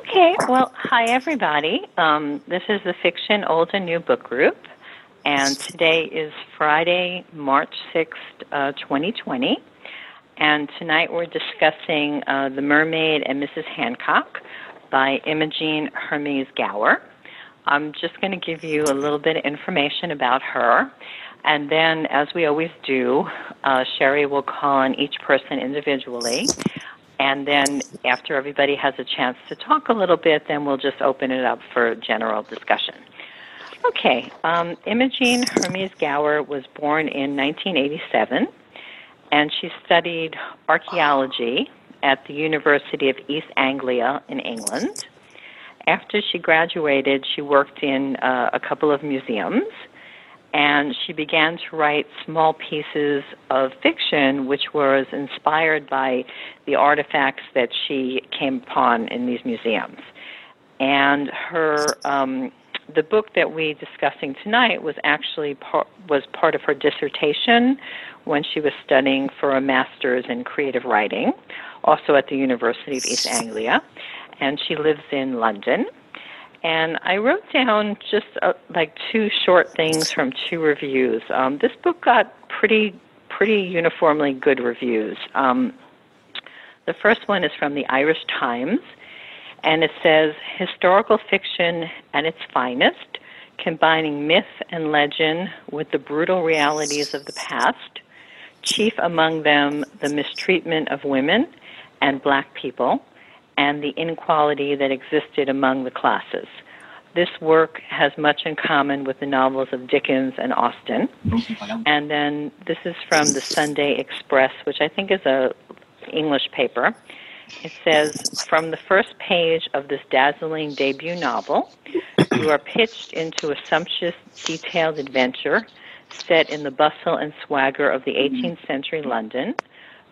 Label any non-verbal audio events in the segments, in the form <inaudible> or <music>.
Okay, well, hi everybody. Um, this is the Fiction Old and New Book Group, and today is Friday, March 6th, uh, 2020. And tonight we're discussing uh, The Mermaid and Mrs. Hancock by Imogen Hermes Gowar. I'm just going to give you a little bit of information about her. And then, as we always do, uh, Sherry will call on each person individually. And then, after everybody has a chance to talk a little bit, then we'll just open it up for general discussion. Okay, um, Imogen Hermes Gowar was born in 1987, and she studied archaeology at the University of East Anglia in England. After she graduated, she worked in uh, a couple of museums and she began to write small pieces of fiction which was inspired by the artifacts that she came upon in these museums. And her um, the book that we're discussing tonight was actually part, was part of her dissertation when she was studying for a master's in creative writing, also at the University of East Anglia, and she lives in London. And I wrote down just uh, like two short things from two reviews. Um, this book got pretty pretty uniformly good reviews. Um, the first one is from the Irish Times, and it says historical fiction at its finest, combining myth and legend with the brutal realities of the past, chief among them the mistreatment of women and black people and the inequality that existed among the classes. This work has much in common with the novels of Dickens and Austen. And then this is from the Sunday Express, which I think is a English paper. It says, from the first page of this dazzling debut novel, you are pitched into a sumptuous, detailed adventure set in the bustle and swagger of the 18th century London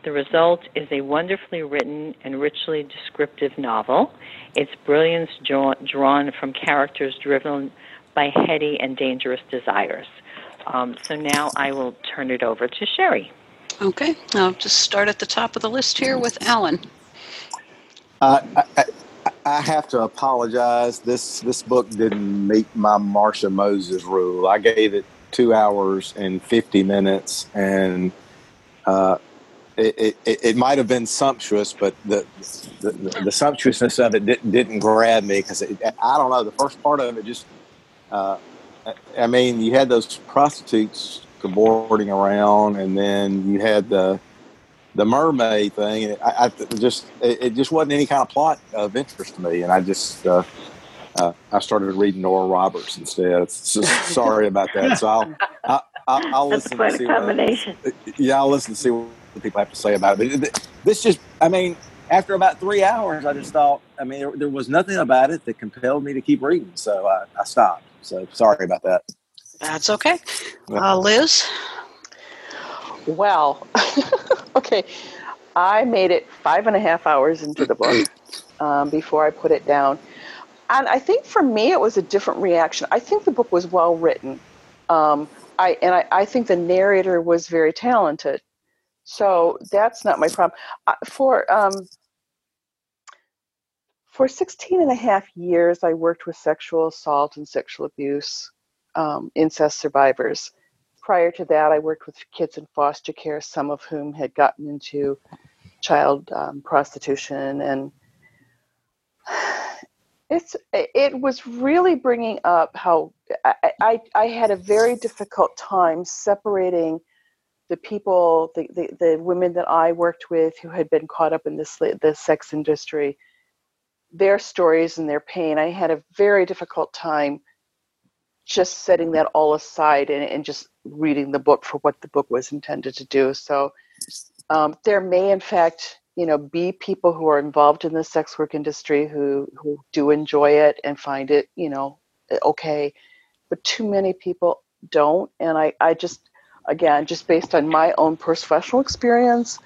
the result is a wonderfully written and richly descriptive novel. Its brilliance draw, drawn from characters driven by heady and dangerous desires. Um, so now I will turn it over to Sherry. Okay, I'll just start at the top of the list here with Alan. Uh, I, I, have to apologize. This this book didn't meet my Marsha Moses rule. I gave it two hours and fifty minutes, and uh, it, it, it might have been sumptuous, but the the, the sumptuousness of it didn't, didn't grab me because I don't know. The first part of it just, uh, I mean, you had those prostitutes cavorting around, and then you had the the mermaid thing, and I, I just it, it, just wasn't any kind of plot of interest to me, and I just. Uh, uh, I started reading Nora Roberts instead. So, sorry about that. So I'll, I, will i will <laughs> listen to see. What, yeah, I'll listen to see what people have to say about it. But this just, I mean, after about three hours, I just thought, I mean, there, there was nothing about it that compelled me to keep reading. So I, I stopped. So sorry about that. That's okay. Uh, Liz? Well, <laughs> okay. I made it five and a half hours into the book <clears throat> um, before I put it down. And I think for me, it was a different reaction. I think the book was well written. Um, I, and I, I think the narrator was very talented. So that's not my problem. Uh, for um, for 16 and a half years, I worked with sexual assault and sexual abuse, um, incest survivors. Prior to that, I worked with kids in foster care, some of whom had gotten into child um, prostitution, and it's it was really bringing up how I, I, I had a very difficult time separating the people, the, the, the women that I worked with who had been caught up in this the sex industry, their stories and their pain, I had a very difficult time just setting that all aside and, and just reading the book for what the book was intended to do. So um, there may, in fact, you know, be people who are involved in the sex work industry who who do enjoy it and find it, you know, okay, but too many people don't. And I, I just again, just based on my own professional experience,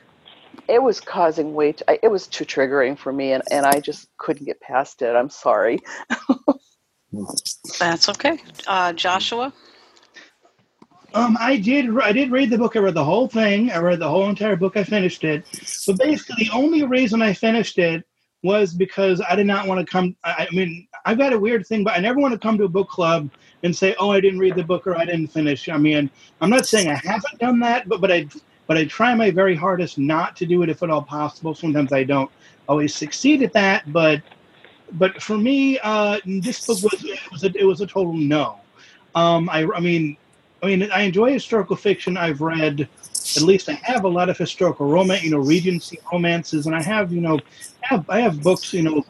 it was causing way too, it was too triggering for me and, and I just couldn't get past it. I'm sorry. <laughs> That's okay. Uh, Joshua? Um, I did. I did read the book. I read the whole thing. I read the whole entire book. I finished it. But basically, the only reason I finished it was because I did not want to come. I, I mean, I've got a weird thing, but I never want to come to a book club and say, "Oh, I didn't read the book or I didn't finish." I mean, I'm not saying I haven't done that, but but I but I try my very hardest not to do it if at all possible. Sometimes I don't always succeed at that, but but for me, uh, this book was it was a, it was a total no. Um, I I mean, I mean, I enjoy historical fiction. I've read at least I have a lot of historical romance, you know, Regency romances, and I have, you know, I have, I have books, you know,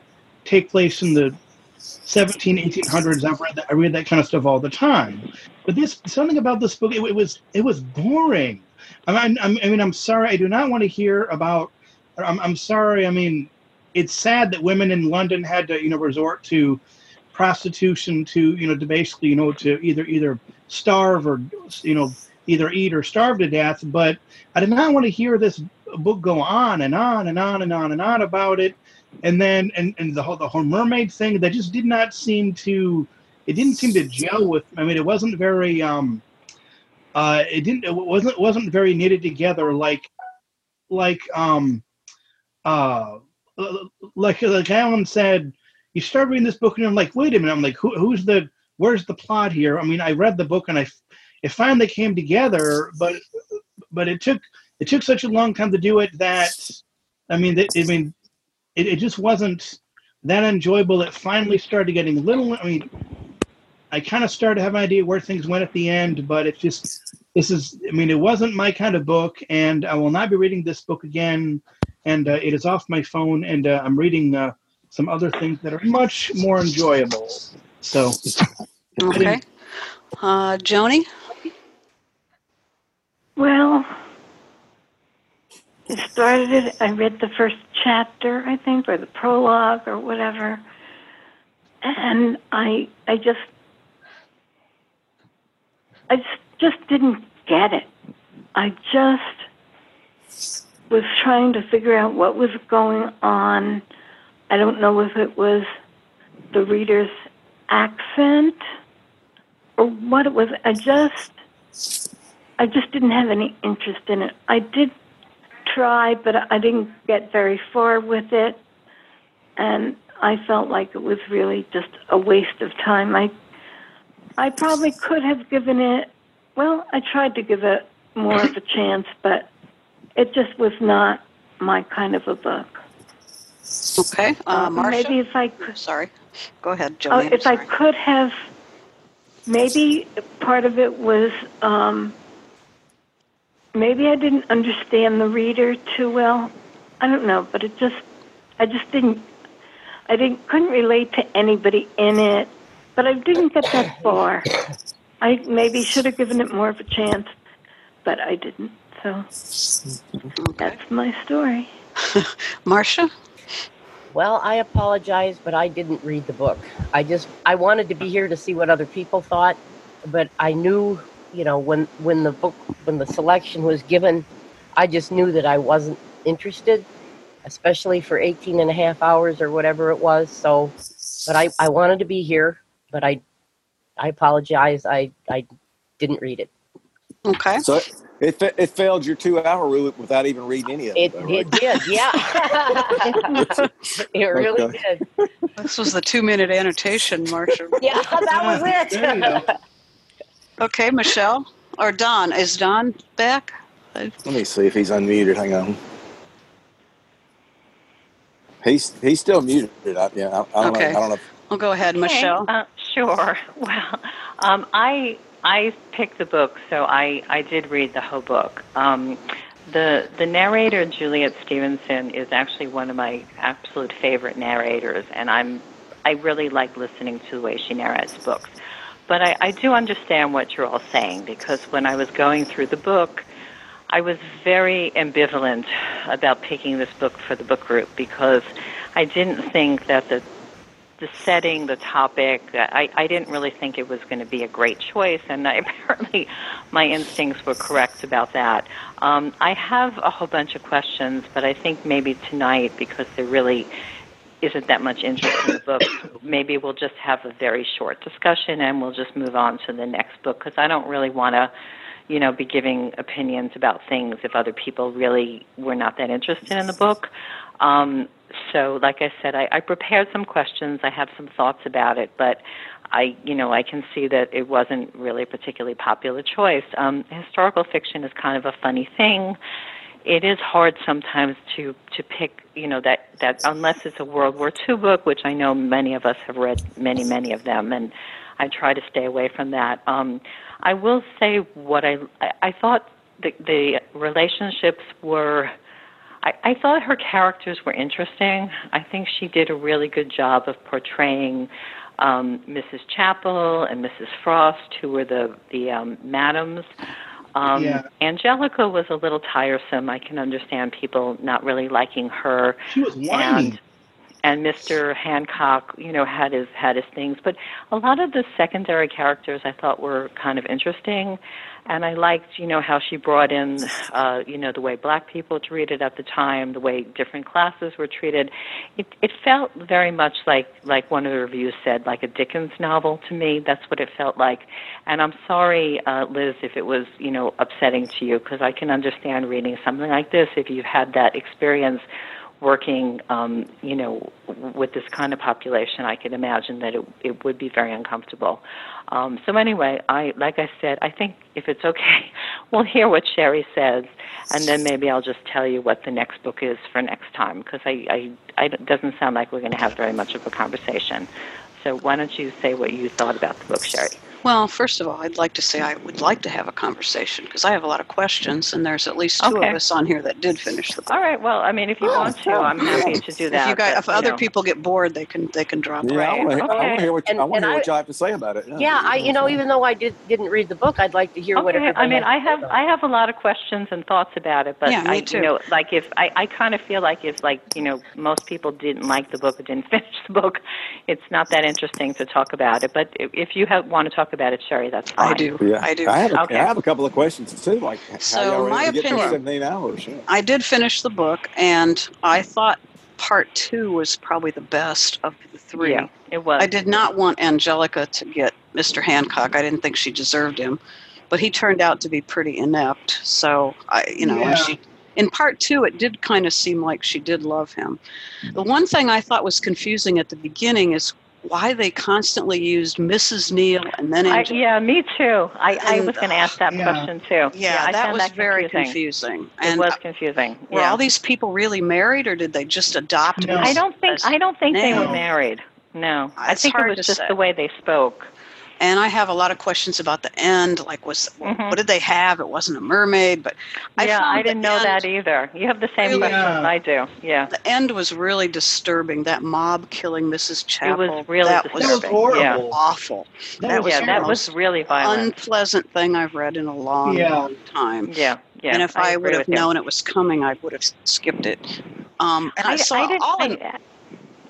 take place in the 17, 1800s. I've read that. I read that kind of stuff all the time. But this something about this book, it, it was it was boring. I mean, I'm, I mean, I'm sorry. I do not want to hear about. I'm, I'm sorry. I mean, it's sad that women in London had to, you know, resort to prostitution to, you know, to basically, you know, to either either starve or, you know, either eat or starve to death. But I did not want to hear this book go on and on and on and on and on about it. And then and, and the whole the whole mermaid thing that just did not seem to it didn't seem to gel with I mean it wasn't very um uh it didn't it wasn't wasn't very knitted together like like um uh like like Alan said you start reading this book and I'm like wait a minute I'm like who, who's the where's the plot here? I mean I read the book and I it finally came together, but but it took it took such a long time to do it that I mean it, I mean it, it just wasn't that enjoyable. It finally started getting a little. I mean, I kind of started to have an idea where things went at the end, but it just this is. I mean, it wasn't my kind of book, and I will not be reading this book again. And uh, it is off my phone, and uh, I'm reading uh, some other things that are much more enjoyable. So, Okay. Uh, Joni? Well, I started it. I read the first chapter, I think, or the prologue, or whatever, and I, I just, I just didn't get it. I just was trying to figure out what was going on. I don't know if it was the reader's accent or what it was. I just I just didn't have any interest in it. I did try, but I didn't get very far with it, and I felt like it was really just a waste of time. I I probably could have given it. Well, I tried to give it more of a <coughs> chance, but it just was not my kind of a book. Okay. Uh, Marcia? Maybe if I could, Sorry. Go ahead. Oh, I'm if I could have, maybe part of it was um, maybe I didn't understand the reader too well. I don't know, but it just, I just didn't, I didn't couldn't relate to anybody in it. But I didn't get that <coughs> far. I maybe should have given it more of a chance, but I didn't. So Okay. that's my story. <laughs> Marcia? Well, I apologize, but I didn't read the book. I just I wanted to be here to see what other people thought, but I knew, you know, when when the book when the selection was given, I just knew that I wasn't interested, especially for 18 and a half hours or whatever it was. So, but I I wanted to be here, but I I apologize. I I didn't read it. Okay. So it, it, it failed your two hour rule without even reading any of it. It though, it did, yeah. <laughs> <laughs> it really Okay. did. This was the two minute annotation, Marsha. Yeah, that was <laughs> it. There you go. Okay, Michelle? Or Don. Is Don back? Let me see if he's unmuted. Hang on. He's he's still muted. I, yeah, I, I don't Okay. know. I don't know. If, Well, go ahead, Okay, Michelle. Uh, sure. <laughs> Well, um, I I picked the book, so I I did read the whole book. Um, the the narrator Juliet Stevenson is actually one of my absolute favorite narrators, and I'm I really like listening to the way she narrates books. But I, I do understand what you're all saying because when I was going through the book, I was very ambivalent about picking this book for the book group because I didn't think that the the setting, the topic, I, I didn't really think it was going to be a great choice, and I, <laughs> apparently my instincts were correct about that. Um, I have a whole bunch of questions, but I think maybe tonight, because they're really isn't that much interest in the book, maybe we'll just have a very short discussion and we'll just move on to the next book because I don't really want to you know, be giving opinions about things if other people really were not that interested in the book. Um, so, like I said, I, I prepared some questions. I have some thoughts about it, but I, you know, I can see that it wasn't really a particularly popular choice. Um, historical fiction is kind of a funny thing. It is hard sometimes to to pick, you know, that that unless it's a World War II book, which I know many of us have read many, many of them, and I try to stay away from that. Um, I will say what I I, thought the the relationships were. I, I thought her characters were interesting. I think she did a really good job of portraying um, Mrs. Chappell and Mrs. Frost, who were the the um, madams. Um, Yeah. Angelica was a little tiresome. I can understand people not really liking her She was whiny. and and Mr. Hancock, you know, had his had his things, but a lot of the secondary characters I thought were kind of interesting, and I liked, you know, how she brought in, uh, you know, the way black people were treated at the time, the way different classes were treated. It it felt very much like like one of the reviews said, like a Dickens novel to me. That's what it felt like, and I'm sorry, uh, Liz, if it was, you know, upsetting to you, because I can understand reading something like this if you've had that experience working, um, you know, with this kind of population, I can imagine that it it would be very uncomfortable. Um, so anyway, I like I said, I think if it's okay, <laughs> we'll hear what Sherry says, and then maybe I'll just tell you what the next book is for next time because I, I, I it doesn't sound like we're going to have very much of a conversation. So why don't you say what you thought about the book, Sherry? Well, first of all, I'd like to say I would like to have a conversation because I have a lot of questions, and there's at least two Okay. of us on here that did finish the book. All right. Well, I mean, if you oh, want to, oh, I'm happy to do that. If you guys, but, if other know. people get bored, they can they can drop Yeah, I right. want to Okay. hear what, And- I wanna hear I- what you have to say about it. Yeah, I you know even though I did didn't read the book, I'd like to hear what Okay, everybody I mean, I have about I have a lot of questions and thoughts about it, but Yeah, me I, too. you know, like if I, I kind of feel like if like you know most people didn't like the book or didn't <laughs> finish the book, it's not that interesting to talk about it. But if, if you have, want to talk about it, Sherry, that's fine. I do. Yeah, I do. I have, a, Okay. I have a couple of questions too, like So, how my able get opinion- 17 hours. Yeah. I did finish the book, and I thought part two was probably the best of the three. Yeah, it was. I did not want Angelica to get Mr. Hancock. I didn't think she deserved him, but he turned out to be pretty inept. So I, you know, Yeah. she. In part two, it did kind of seem like she did love him. The one thing I thought was confusing at the beginning is why they constantly used Mrs. Neal and then I, yeah, me too. I, I was going to ask that yeah. question too. yeah, I that found was that very confusing. confusing. It And was uh, confusing. were all these people really married, or did they just adopt? No. I don't think I don't think they were married. No, uh, I It's think it was just say. the way they spoke. And I have a lot of questions about the end. Like, was Mhm. what did they have? It wasn't a mermaid, but I yeah, I didn't know end, that either. You have the same really- questions Yeah. I do. Yeah. The end was really disturbing. That mob killing Mrs. Chappell. really that That was disturbing. horrible. Yeah. was awful. That That was was yeah, that was really violent. Unpleasant thing I've read in a long, Yeah. long time. yeah, yeah. and if I, agree would have with you. known it was coming, I would have skipped it. Um, and I, I, saw I didn't. all I,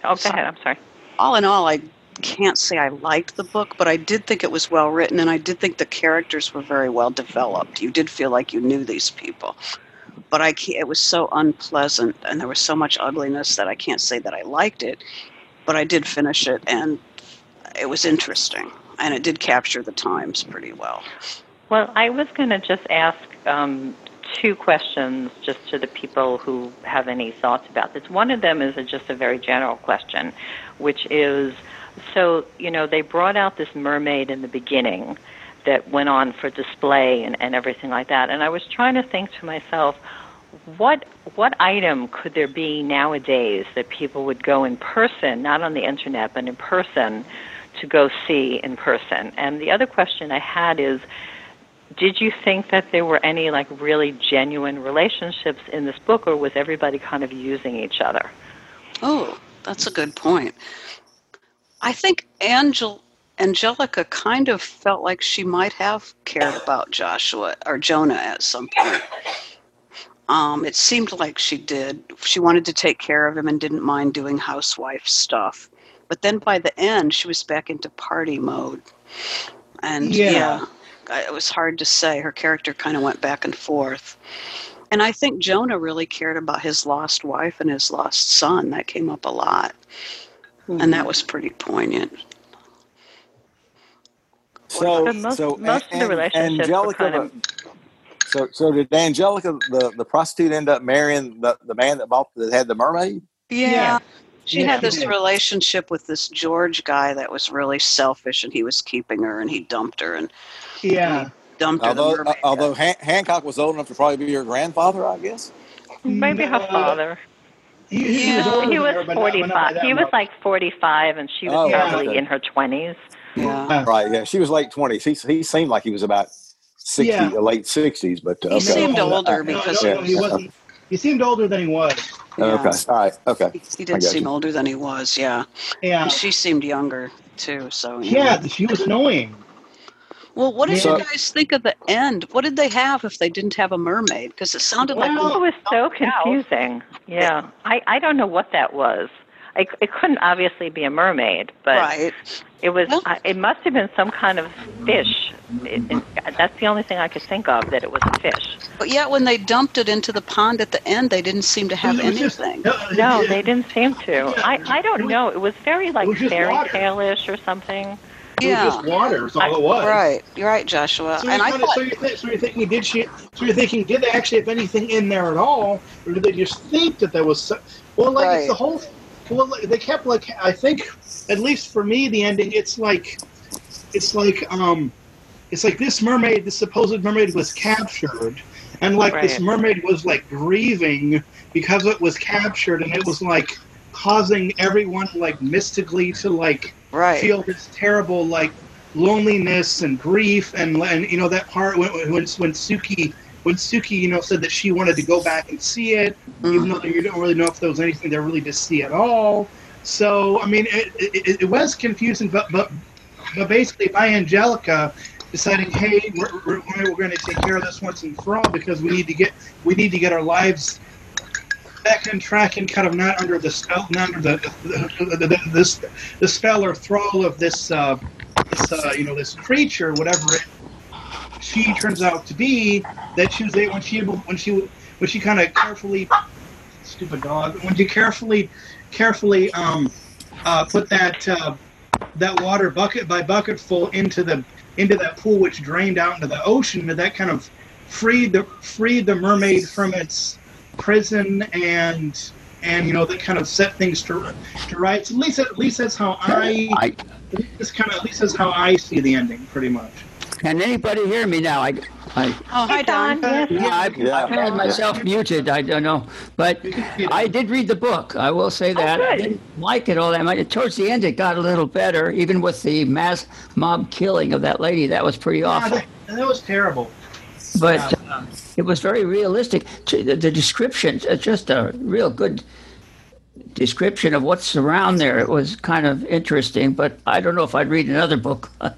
oh, go Sorry. ahead. I'm sorry. all in all, I can't say I liked the book, but I did think it was well written, and I did think the characters were very well developed. You did feel like you knew these people, but I it was so unpleasant, and there was so much ugliness that I can't say that I liked it. But I did finish it, and it was interesting, and it did capture the times pretty well. Well, I was going to just ask um, two questions just to the people who have any thoughts about this. One of them is a, just a very general question, which is so, you know, they brought out this mermaid in the beginning that went on for display and, and everything like that. And I was trying to think to myself, what what item could there be nowadays that people would go in person, not on the internet, but in person, to go see in person? And the other question I had is, did you think that there were any like really genuine relationships in this book, or was everybody kind of using each other? Oh, that's a good point. I think Angel Angelica kind of felt like she might have cared about Joshua or Jonah at some point. Um, it seemed like she did. She wanted to take care of him and didn't mind doing housewife stuff. But then by the end, she was back into party mode. And Yeah. yeah, it was hard to say. Her character kind of went back and forth. And I think Jonah really cared about his lost wife and his lost son. That came up a lot. And that mm-hmm. was pretty poignant. So, But most- so most of the An- relationships were Angelica, kind of- so so did Angelica, the, the prostitute, end up marrying the, the man that bought that had the mermaid? Yeah. Yeah. She Yeah, had this did. relationship with this George guy that was really selfish and he was keeping her and he dumped her and Yeah. dumped her. the Although uh, mermaid although guy. Han- Hancock was old enough to probably be her grandfather, I guess. Maybe her father. He, he Yeah. was older He was her, but not- but not by 45. He was much. like 45, and she was Oh, probably okay. in her 20s. yeah. Yeah. Right. Yeah. She was late twenties. He he seemed like he was about sixty, Yeah. late sixties, but uh, He okay. seemed No, older no, no, because no, he wasn't. He seemed older than he was. yeah. Okay. All right. Okay. He, he did seem you. older than he was, yeah. Yeah. And she seemed younger too, so you know. Yeah, she was annoying. Well, what did So- you guys think of the end? What did they have if they didn't have a mermaid? Because it sounded like oh, Well- It was so Out. confusing. Yeah. I, I don't know what that was. I, it couldn't obviously be a mermaid, but right. it was. Well- I, it must have been some kind of fish. It, it, that's the only thing I could think of that it was a fish. But yet, when they dumped it into the pond at the end, they didn't seem to have It was just- anything. No, they didn't seem to. I, I don't was- know. It was very like was just fairy water. tale-ish or something. It Yeah. was just water. Is all it was. Right. You're right, Joshua. So, and I thought, so, you're th- so you're thinking, did she? So you're thinking, did they actually have anything in there at all, or did they just think that there was? So, well, like it's the whole. Well, they kept like I think, at least for me, the ending. It's like, it's like um, it's like this mermaid, this supposed mermaid, was captured, and like this mermaid was like grieving because it was captured, and it was like causing everyone like mystically to like right. feel this terrible like loneliness and grief and and you know that part when when when Suki when Suki you know said that she wanted to go back and see it even Mhm. though you don't really know if there was anything there really to see at all. So I mean it it, it was confusing, but but but basically by Angelica deciding hey we're, we're, we're going to take care of this once and for all because we need to get we need to get our lives on track and kind of not under the spell, not under the the, the, the, this, the spell or thrall of this, uh, this uh, you know, this creature, whatever it she turns out to be. That she was able, when she when she when she kind of carefully, stupid dog, when she carefully carefully um, uh, put that uh, that water bucket by bucketful into the into that pool, which drained out into the ocean, and that kind of freed the freed the mermaid from its prison and and you know that kind of set things to to rights. At least at least that's how I I, this kind of at least that's how I see the ending, pretty much. can anybody hear me now? I, I, Oh, hi, Don. Yes. Yeah, I, Yeah. I've had myself muted. I don't know, but we can see that. I did read the book. I will say oh, that. I good. didn't like it all that much. Towards the end, it got a little better, even with the mass mob killing of that lady. That was pretty Yeah, awful. that, that was terrible. But uh, it was very realistic. The, the description, uh, just a real good description of what's around there. It was kind of interesting, but I don't know if I'd read another book. <laughs>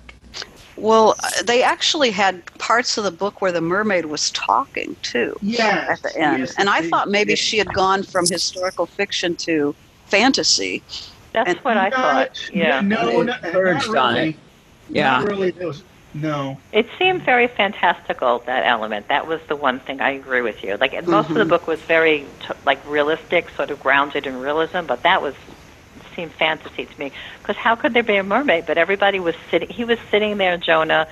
Well, uh, they actually had parts of the book where the mermaid was talking too Yeah. at the end. yes, and I thought maybe she had gone from historical fiction to fantasy. That's And what I Not- thought. Yeah. No, They not, not really. on it. Yeah. Not really. There was, no. It seemed very fantastical that element. That was the one thing I agree with you. Like most of the Mhm. book was very t- like realistic, sort of grounded in realism, but that was seemed fantasy to me. Because how could there be a mermaid? But everybody was sitting. He was sitting there, Jonah,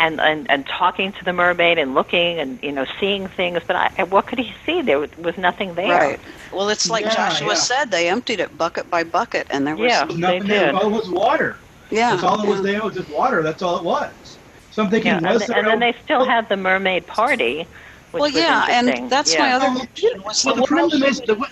and and and talking to the mermaid and looking and you know seeing things. But I, what could he see? There was, was nothing there. Right. Well, it's like Yeah, Joshua yeah. said, they emptied it bucket by bucket, and there was Yeah. Nothing there. All it was water. That's yeah. all it was yeah. there. It was just water. That's all it was. So I'm thinking, Yeah, and, was th- there and then they still had the mermaid party. Which Well, was yeah, and that's yeah. my other question. Was well, the the problem is there was,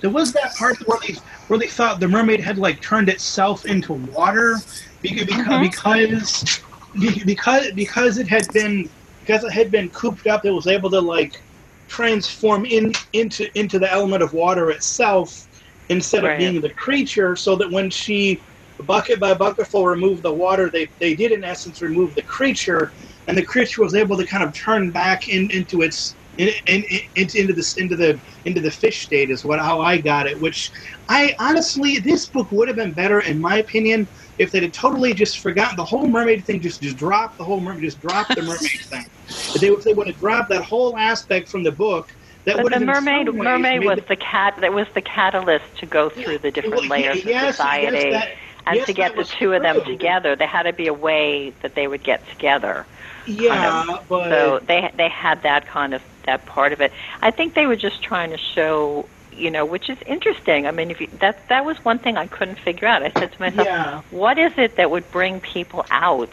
there was that part where they where they thought the mermaid had like turned itself into water because Mhm. because because because it had been because it had been cooped up. It was able to like transform in into into the element of water itself instead Right. of being the creature. So that when she bucket by bucket, bucketful removed the water, they they did in essence remove the creature, and the creature was able to kind of turn back in, into its in, in, in, into into this into the into the fish state is what how I got it. Which I honestly this book would have been better in my opinion if they had totally just forgotten the whole mermaid thing. Just just drop the whole mermaid. Just drop the mermaid <laughs> thing. If they if they would have dropped that whole aspect from the book. That But would the have mermaid, mermaid was the- the cat. That was the catalyst to go through the different Well, layers yes, of society Yes, that, And Yes, to get the was two of them together, there had to be a way that they would get together. Yeah, but So they they had that kind of that part of it. I think they were just trying to show, you know, which is interesting. I mean, if you, that that was one thing I couldn't figure out. I said to myself, yeah. what is it that would bring people out?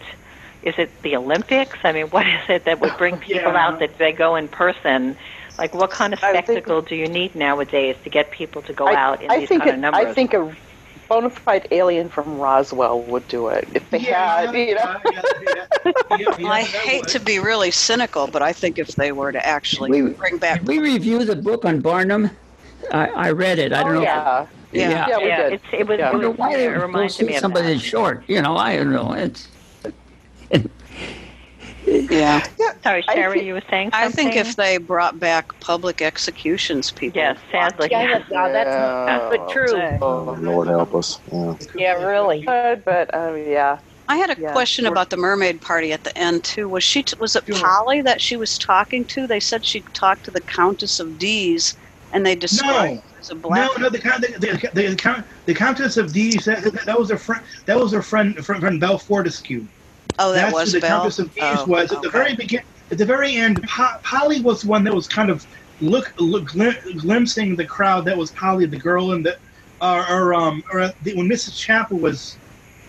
Is it the Olympics? I mean, <laughs> what is it that would bring <laughs> people Yeah. out that they go in person? Like, what kind of I think- spectacle do you need nowadays to get people to go I, out in I these think kind it, of numbers? I think a bona fide alien from Roswell would do it if they yeah, had, you know. yeah, yeah, yeah, yeah, yeah, I hate would. to be really cynical, but I think if they were to actually We- bring back Did we review the book on Barnum? I, I read it. I don't oh, know. yeah. Yeah. Yeah, we yeah, did. it's, it was. Yeah. I It, don't know was why it they would reminded me of somebody that. short. You know, I don't know. It's yeah. Sorry, I Sherry, thi- you were saying I think if they brought back public executions, people. yes, would flock sadly. Yeah, that- now that's Yeah. but true. Oh, Lord help us. Yeah. Yeah, really. Good, but uh, yeah. I had a Yeah. question about the mermaid party at the end too. Was she? Was it Polly that she was talking to? They said she talked to the Countess of D's, and they described her as a black. No, no, the count, the, the, the, the, count, the Countess of D's That, that, that was her friend. That was her friend, friend, friend Belle Fortescue. Oh, that That's was the Belle. Countess of Dees Oh, was at the very begin. At the very end, po- Polly was the one that was kind of look, look glim- glimpsing the crowd. That was Polly, the girl, and the or, or um or the, when Mrs. Chappell was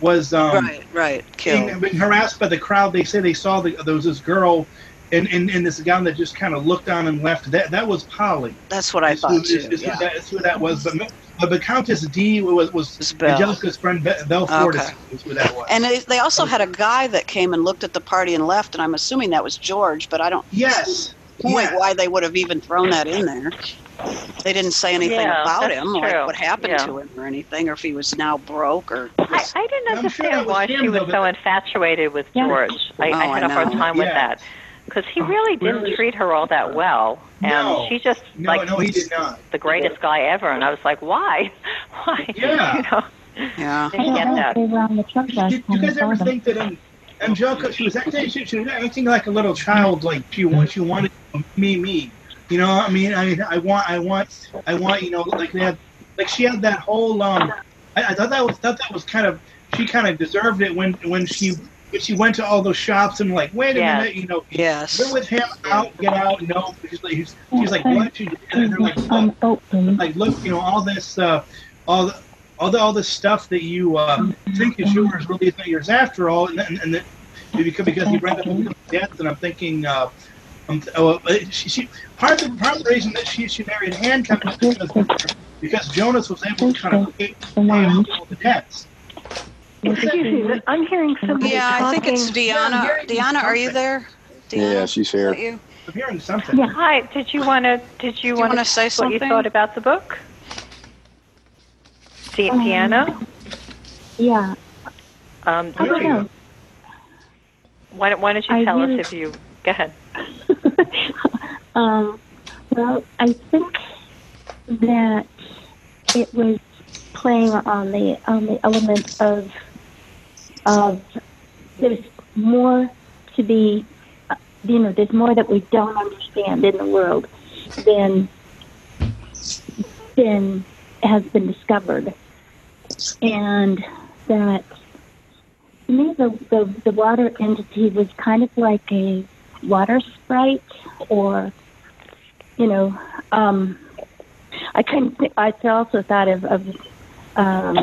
was um right, right, being, killed. being harassed by the crowd. They say they saw the, there was this girl. In, in, in this gown that just kind of looked on and left. That that was Polly. That's what I thought who, too. is, yeah. who, that, who that was. But, no- but the Countess D was was It's Angelica's friend Be- Belle Okay. Fortis is who that was. And they, they also had a guy that came and looked at the party and left, and I'm assuming that was George, but I don't yes, point yes. why they would have even thrown that in there. They didn't say anything Yeah, about him, true. like what happened Yeah. to him or anything, or if he was now broke or. I, I didn't I'm sure understand why him, she was though, so infatuated with Yeah. George. I, Oh, I had I a hard know. time with that because he oh, really didn't Really? treat her all that well, and No. she just No, like no, he did not. the greatest guy ever. And I was like, why, <laughs> why? Yeah. <laughs> you know, Yeah. didn't get that. They were on the truck last Did, you guys ever think that um, Angelica, she was acting, she, she was acting like a little child, like she wanted, she wanted me, me. You know, I mean, I, I want, I want, I want, you know, like they had, like she had that whole. Um, I, I thought that was, thought that was kind of, she kind of deserved it when, when she, when she went to all those shops and like, wait a Yeah. minute, you know, Yes. you're with him, out, get out, no. She's like, she's, she's like, what? She, and they're like, look, like look, you know, all this, uh, all the, all the, all this stuff that you uh, think is yours really isn't yours after all, and and, and that because because you bring up the death, and I'm thinking, uh, um, oh, uh, she, she part of the part of the reason that she she married Hancock was because because Jonas was able to kind of pay, pay off all the debts. Excuse me, but I'm hearing somebody Yeah, I think it's talking. Deanna. Yeah, Gary, Deanna, are you something. there? Yeah, she's here. you? I'm hearing something. Yeah. Hi, did you want to? Did you you want wanna say What you thought about the book? De- Um, Deanna, Yeah, um, I don't know. why, don't- why don't you I tell really- us if you go ahead? <laughs> um, well, I think that it was playing on the on the element of of there's more to be, you know, there's more that we don't understand in the world than than has been discovered, and that to me the, the the water entity was kind of like a water sprite or you know um i couldn't th- i also thought of of um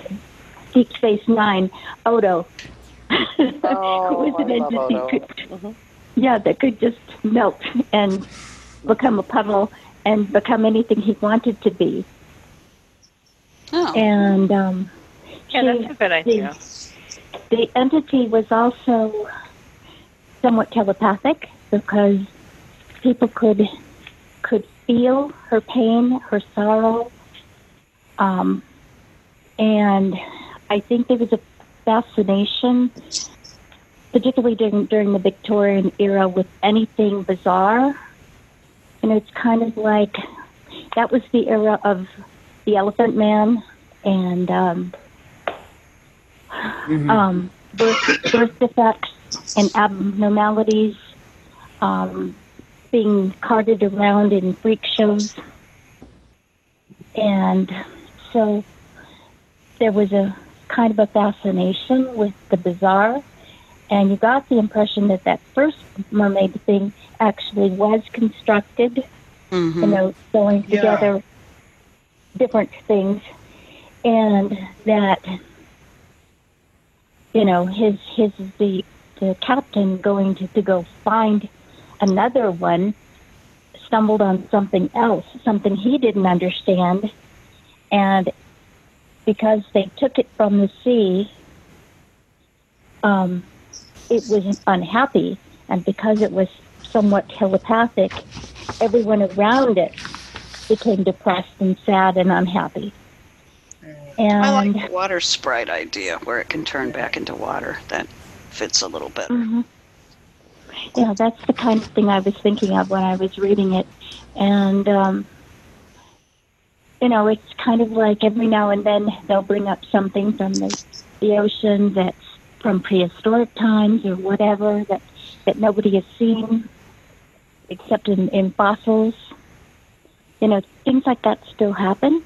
deep space nine odo Oh, <laughs> who was an I love entity Odo. could, Mhm. yeah that could just melt and become a puddle and become anything he wanted to be Oh. and um Yeah, she- that's a good idea. the entity was also somewhat telepathic because people could could feel her pain, her sorrow, um, and I think there was a fascination, particularly during during the Victorian era, with anything bizarre. And it's kind of like that was the era of the Elephant Man and. Um, um, birth, birth defects and abnormalities um, being carted around in freak shows. And so there was a kind of a fascination with the bizarre, and you got the impression that that first mermaid thing actually was constructed. Mhm. You know, sewing Yeah. together different things, and that you know his his the the captain going to, to go find another one stumbled on something else, something he didn't understand, and because they took it from the sea, um, it was unhappy, and because it was somewhat telepathic, everyone around it became depressed and sad and unhappy. And I like the water sprite idea where it can turn back into water. That fits a little bit. hmm Yeah, that's the kind of thing I was thinking of when I was reading it. And, um, you know, it's kind of like every now and then they'll bring up something from the, the ocean that's from prehistoric times or whatever that, that nobody has seen except in, in fossils. You know, things like that still happen.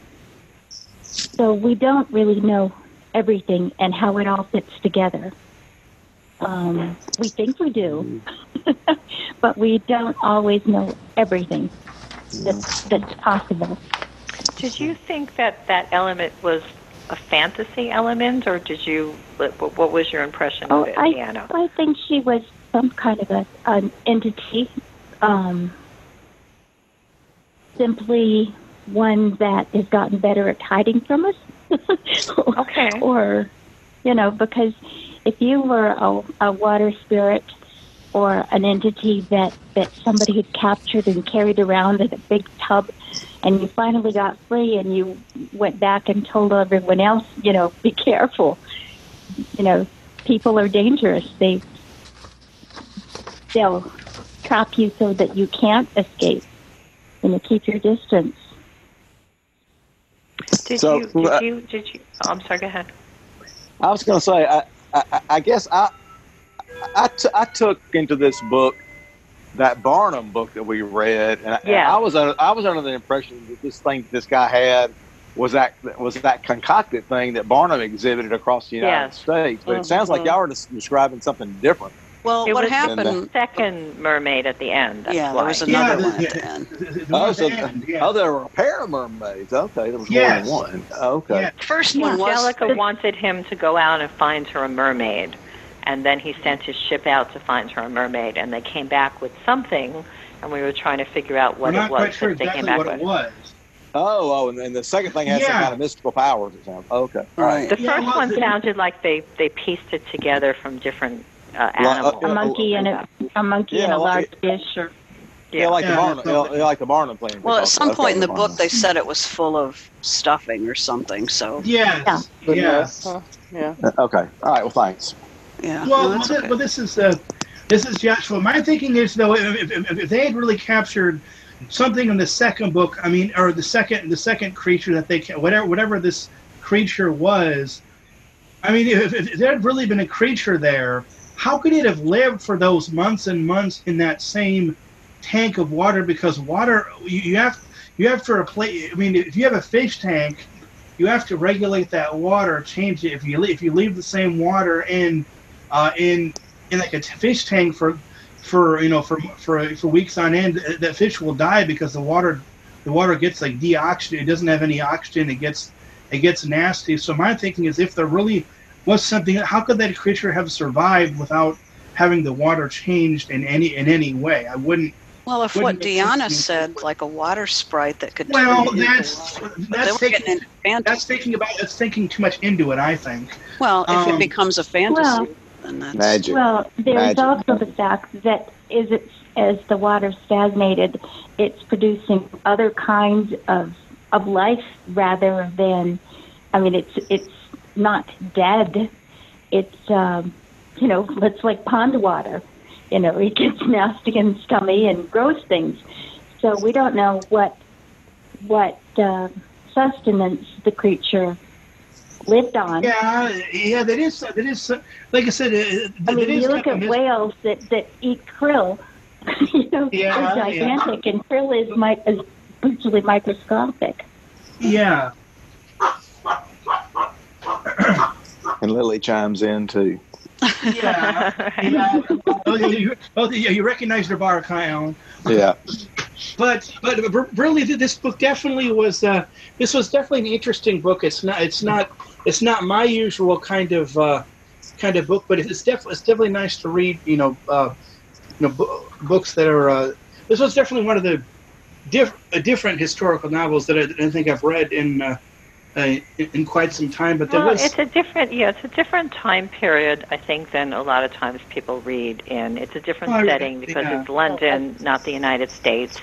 So we don't really know everything and how it all fits together. Um, we think we do, <laughs> but we don't always know everything that's, that's possible. Did you think that that element was a fantasy element, or did you? What, was your impression Oh, of it, I, Deanna? I think she was some kind of a, an entity, um, simply one that has gotten better at hiding from us. <laughs> Okay. Or, you know, because if you were a, a water spirit or an entity that, that somebody had captured and carried around in a big tub and you finally got free and you went back and told everyone else, you know, be careful. You know, people are dangerous. They they'll trap you so that you can't escape. And you keep your distance. Did So, you? Did uh, you? Did you? Oh, I'm sorry. Go ahead. I was going to say, I, I, I guess I, I, t- I took into this book that Barnum book that we read, and I, and Yeah. I was under, I was under the impression that this thing this guy had was that was that concocted thing that Barnum exhibited across the United Yes. States. But it sounds like Mhm. y'all are describing something different. Well, It what was- happened? Second mermaid at the end. That's Yeah, why. there was another the- one at the- the end. The, the Oh, one so, end, yeah. oh, there were a pair of mermaids. Okay, there was Yes. more than one. Okay. Yeah. First Yeah, one was Angelica wanted him to go out and find her a mermaid, and then he sent his ship out to find her a mermaid, and they came back with something, and we were trying to figure out We're what it was quite sure that they came back what with. it was. Oh, oh, and, and the second thing has some kind of mystical powers. It sounds. Okay. All Right. The Yeah, first well, one the- sounded like they they pieced it together from different uh, Well, uh, animals. A Yeah, monkey and a a monkey Yeah, and a like- large fish, or Yeah, like Yeah, the Barnum, yeah. yeah, like the Barnum thing. Well, at some Okay, point in the Barnum. book, they said it was full of stuffing or something. So Yes. But Yeah. no. Huh, yeah. Uh, Okay. All right. Well, thanks. Yeah, Well, no, well, okay. well, this is uh, this is Joshua. My thinking is though, if, if, if they had really captured something in the second book, I mean, or the second the second creature that they whatever whatever this creature was, I mean, if, if there had really been a creature there, how could it have lived for those months and months in that same tank of water? Because water, you, you have you have to replace. I mean, if you have a fish tank, you have to regulate that water, change it. If you le- if you leave the same water in uh, in in like a t- fish tank for for you know for for for weeks on end, uh, that fish will die because the water the water gets like deoxygenated. It doesn't have any oxygen. It gets it gets nasty. So my thinking is, if there really was something, how could that creature have survived without having the water changed in any in any way? I wouldn't. Well, if wouldn't what make Deanna me. said, like a water sprite that could Well, turn you into that's water. But they that's were thinking, that's thinking about that's thinking too much into it. I think. Well, if um, it becomes a fantasy, Well- then that's Magic. well, there's Magic. also the fact that is it as the water stagnated, it's producing other kinds of of life rather than, I mean, it's it's not dead. It's um, you know, <laughs> it's like pond water. You know, it gets <laughs> nasty and scummy and grows things. So we don't know what what uh, sustenance the creature lived on. Yeah, yeah, that is that is like I said. It, I mean, is you look at mis- whales that, that eat krill. <laughs> you know, Yeah, they're gigantic, and krill is, mi- is virtually microscopic. Yeah. <coughs> And Lily chimes in too. Yeah. <laughs> yeah. Oh, yeah, you, oh, you recognize the bar, Alan. Yeah. But but really, this book definitely was. Uh, this was definitely an interesting book. It's not. It's not. It's not my usual kind of uh, kind of book, but it's definitely it's definitely nice to read. You know, uh, you know, bo- books that are. Uh, this was definitely one of the diff- different historical novels that I, I think I've read in uh, uh, in quite some time. But there well, was it's a different, yeah, it's a different time period, I think, than a lot of times people read in. It's a different Oh, setting because yeah. it's London, not the United States.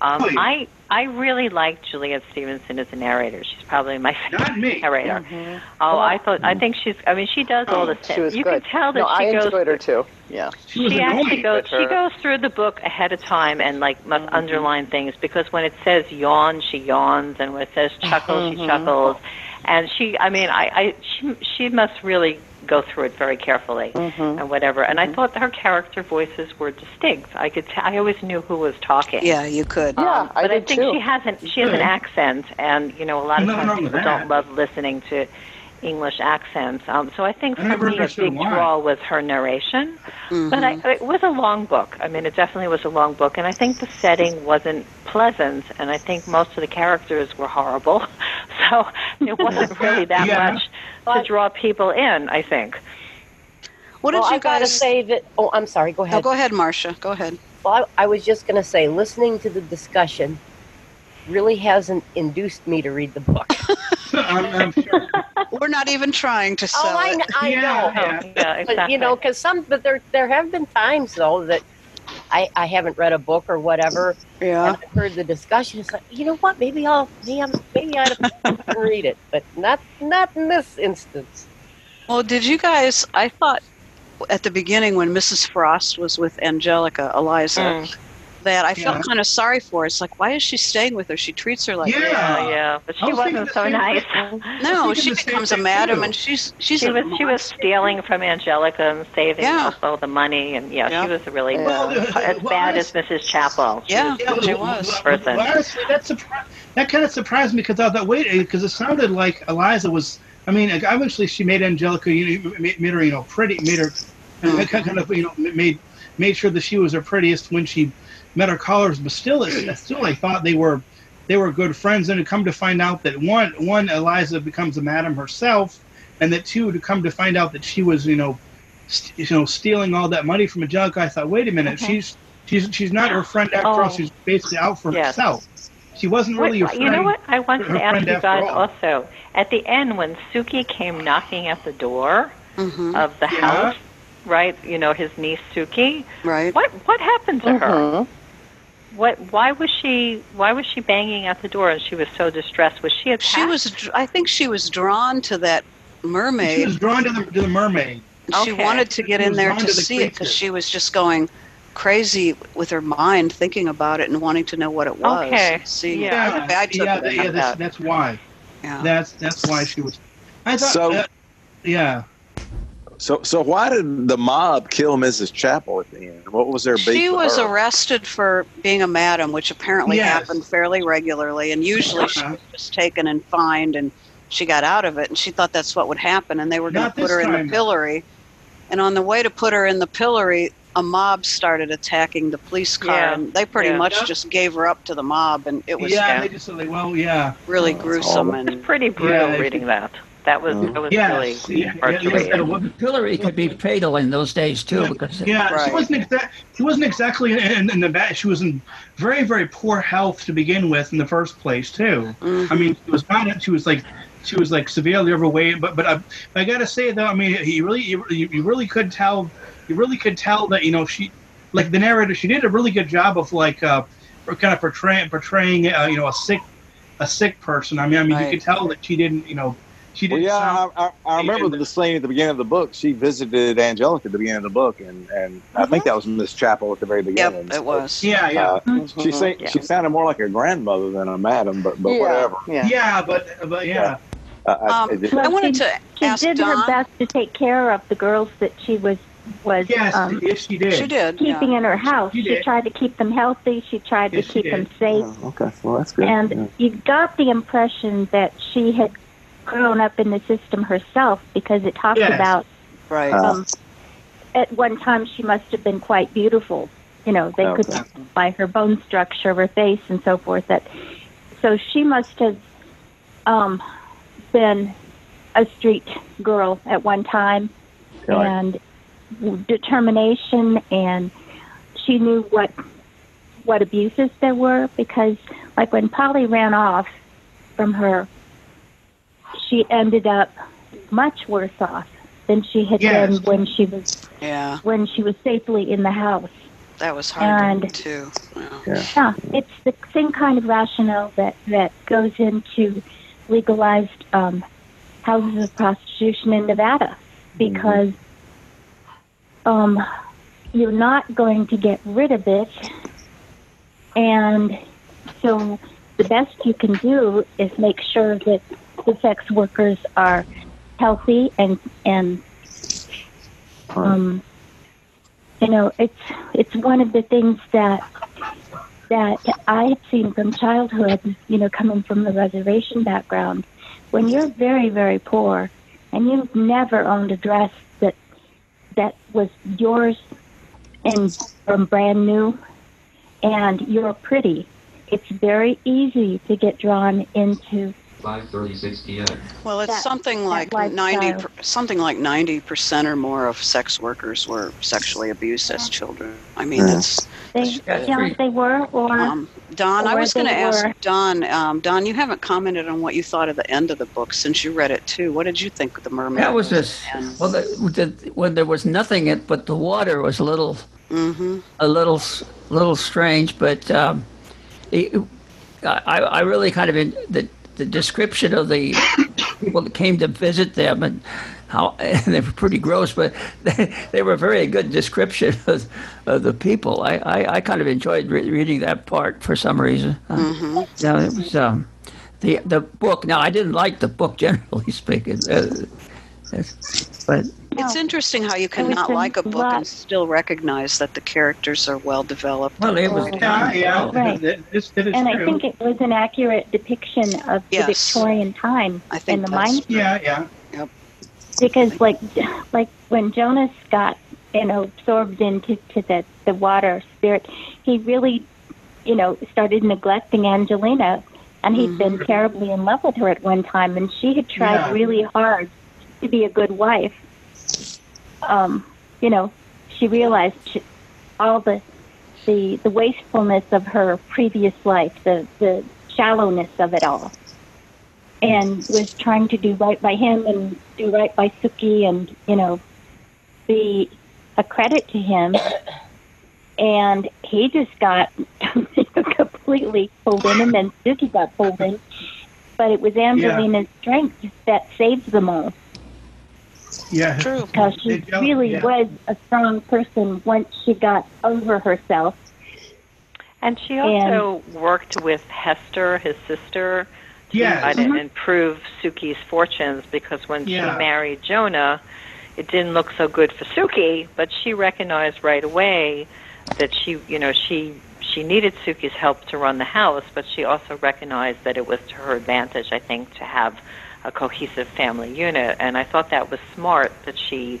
Um, Oh, yeah. I I really like Juliet Stevenson as a narrator. She's probably my not favorite me. narrator. Mhm. Oh, I thought I think she's. I mean, she does all the. She was you good. can tell that no, she I goes enjoyed her too. Yeah. She she actually goes she goes through the book ahead of time and like must Mm-hmm. underline things because when it says yawn she yawns and when it says chuckle she Mhm. chuckles and she i mean i i she she must really go through it very carefully Mhm. and whatever and i thought her character voices were distinct i could t- i always knew who was talking Yeah, you could. Yeah, um, I but I, did think too. she has an she has an accent, and you know a lot of Nothing times people that. don't love listening to English accents. Um, so I think I for never me a big why. draw was her narration. But I, it was a long book. I mean, it definitely was a long book, and I think the setting wasn't pleasant, and I think most of the characters were horrible. <laughs> So it wasn't <laughs> really that Yeah. much to draw people in. I think. what did well, you I gotta guys say that. Oh, I'm sorry. Go No, ahead. go ahead, Marcia. Go ahead. Well, I, I was just going to say, listening to the discussion really hasn't induced me to read the book. <laughs> I'm, I'm sure. We're not even trying to sell oh, I, it. kn- I Yeah, know. yeah. Yeah, exactly. But you know, because some, but there there have been times though that I I haven't read a book or whatever, Yeah. and I've heard the discussion. It's like, you know what? Maybe I'll maybe, I'm, maybe I ought <laughs> to read it, but not not in this instance. Well, did you guys? I thought at the beginning when Mrs. Frost was with Angelica, Eliza, Mm. That I felt kind of sorry for. her. It's like, why is she staying with her? She treats her like Yeah. yeah, yeah, but she was wasn't so nice. No, she becomes a thing, madam, too. and she's she's She was she was stealing from Angelica and saving Yeah. also the money, and yeah, Yeah. she was really Yeah. Well, as <laughs> well, bad honest- as Mrs. Chappell. She Yeah. was- Yeah, She was. well, person. well, honestly, that surpri- that kind of surprised me because I thought, wait, because it sounded like Eliza was. I mean, like, obviously she made Angelica, you know, made, made her, you know, pretty, made her Mhm. <laughs> kind of, you know, made made sure that she was her prettiest when she met her callers. But still, it, still, I thought they were they were good friends. And to come to find out that one one Eliza becomes a madam herself, and that two to come to find out that she was, you know, st- you know, stealing all that money from Angelica. I thought, wait a minute, Mhm. she's she's she's not her friend after all. Oh. She's basically out for Yes. herself. She wasn't really your What- friend. you know what? I wanted to ask friend you guys also. At the end, when Suki came knocking at the door Mhm. of the Yeah. house, right? You know, his niece Suki. right. What what happened to her? What? Why was she? Why was she banging at the door? And she was so distressed. Was she attacked? She was. I think she was drawn to that mermaid. She was drawn to the to the mermaid. She wanted to get She in there drawn to to the see it because she was just going crazy with her mind, thinking about it and wanting to know what it was. Okay. See, Yeah. I took yeah, it yeah, that's, that. that's why. Yeah. That's that's why she was. I thought. So- uh, yeah. So, so why did the mob kill Mrs. Chappell at the end? What was their beef? She with was her? arrested for being a madam, which apparently Yes. happened fairly regularly, and usually she Uh-huh. was just taken and fined, and she got out of it, and she thought that's what would happen, and they were going to put this her in the pillory, and on the way to put her in the pillory, a mob started attacking the police car, Yeah. and they pretty Yeah. much Yeah. just gave her up to the mob, and it was yeah, they just like, well, yeah, really Oh, gruesome horrible. It was and pretty brutal Yeah, reading that. That was Mm. that was yeah, really yeah, hard yeah, to yes, read. and it Pillory could be fatal in those days too, because yeah. Right. She wasn't exa- She wasn't exactly in, in the bad. She was in very, very poor health to begin with in the first place too. Mhm. I mean, she was not. She was like, she was like severely overweight. But but I, I gotta say though, I mean, he really, you, you really could tell, you really could tell that you know she, like the narrator, she did a really good job of like, uh, kind of portraying portraying uh, you know a sick, a sick person. I mean, I mean, Right. you could tell that she didn't, you know, she Well, didn't. yeah, I, I, I remember the scene at the beginning of the book. She visited Angelica at the beginning of the book, and, and I think that was Miss Chappell at the very beginning. Mm-hmm. Yep, it was. yeah, yeah. Uh, Mm-hmm. she sa- Yeah. she sounded more like a grandmother than a madam, but but yeah, whatever. Yeah. Yeah, but but yeah. I, I, Um, it did- I wanted to She ask did Don. her best to take care of the girls that she was was Yes, um, yes, she did. She did. yeah. keeping in her house. She She tried to keep them healthy. She tried Yes, to keep them safe. Oh, okay, well that's good. And Yeah. you got the impression that she had grown up in the system herself because it talks Yes. about Right. Uh, um, at one time she must have been quite beautiful. You know, they could by her bone structure, her face, and so forth. That so she must have um, been a street girl at one time, Right. and determination, and she knew what what abuses there were because, like when Polly ran off from her, she ended up much worse off than she had Yes. been when she was Yeah, when she was safely in the house. that was hard And- too. Yeah. Yeah. Yeah, it's the same kind of rationale that that goes into legalized um, houses of prostitution in Nevada, because um, you're not going to get rid of it, and so the best you can do is make sure that the sex workers are healthy and and um, you know it's it's one of the things that that I have seen from childhood, you know, coming from the reservation background. When you're very, very poor and you've never owned a dress that that was yours and from brand new and you're pretty, it's very easy to get drawn into 53068. Well, it's That- something like ninety, per- something like ninety percent or more of sex workers were sexually abused as children. I mean, Yeah. it's they That's yeah, pretty- they were or um, Don. I was going to ask Don. Um, Don, you haven't commented on what you thought of the end of the book since you read it too. What did you think of the mermaid? That was this. Well, the, the, when there was nothing in, but the water was a little, hmm a little, little strange. But um, it, I, I really kind of in, the the description of the people that came to visit them and how <laughs> they were pretty gross, but <laughs> they, they were a very good description <laughs> of, of the people. I, I, I kind of enjoyed re- reading that part for some reason. Uh, hmm yeah, it was um, the the book. Now I didn't like the book generally speaking, uh, but It's oh. interesting how you It was cannot like a book lot- and still recognize that the characters are well developed. well, it was Yeah, yeah, Right. it, it, it is and I think it was an accurate depiction of Yes. the Victorian time I think and the that's mind yeah, yeah. because like like when Jonas got you know absorbed into to the the water spirit, he really you know started neglecting Angelina, and he had mm. been terribly in love with her at one time, and she had tried Yeah. really hard to be a good wife. Um, you know, she realized she, all the the the wastefulness of her previous life, the the shallowness of it all and was trying to do right by him and do right by Suki and, you know, be a credit to him. And he just got <laughs> completely pulled in, and then Suki got pulled in. But it was Angelina's strength that saved them all Yeah. true. because she really yeah. was a strong person once she got over herself. And she also worked with Hester, his sister, to Yes. try to Mhm. improve Suki's fortunes because when Yeah. she married Jonah, it didn't look so good for Suki, but she recognized right away that she, you know, she she needed Suki's help to run the house, but she also recognized that it was to her advantage, I think, to have a cohesive family unit. And I thought that was smart that she,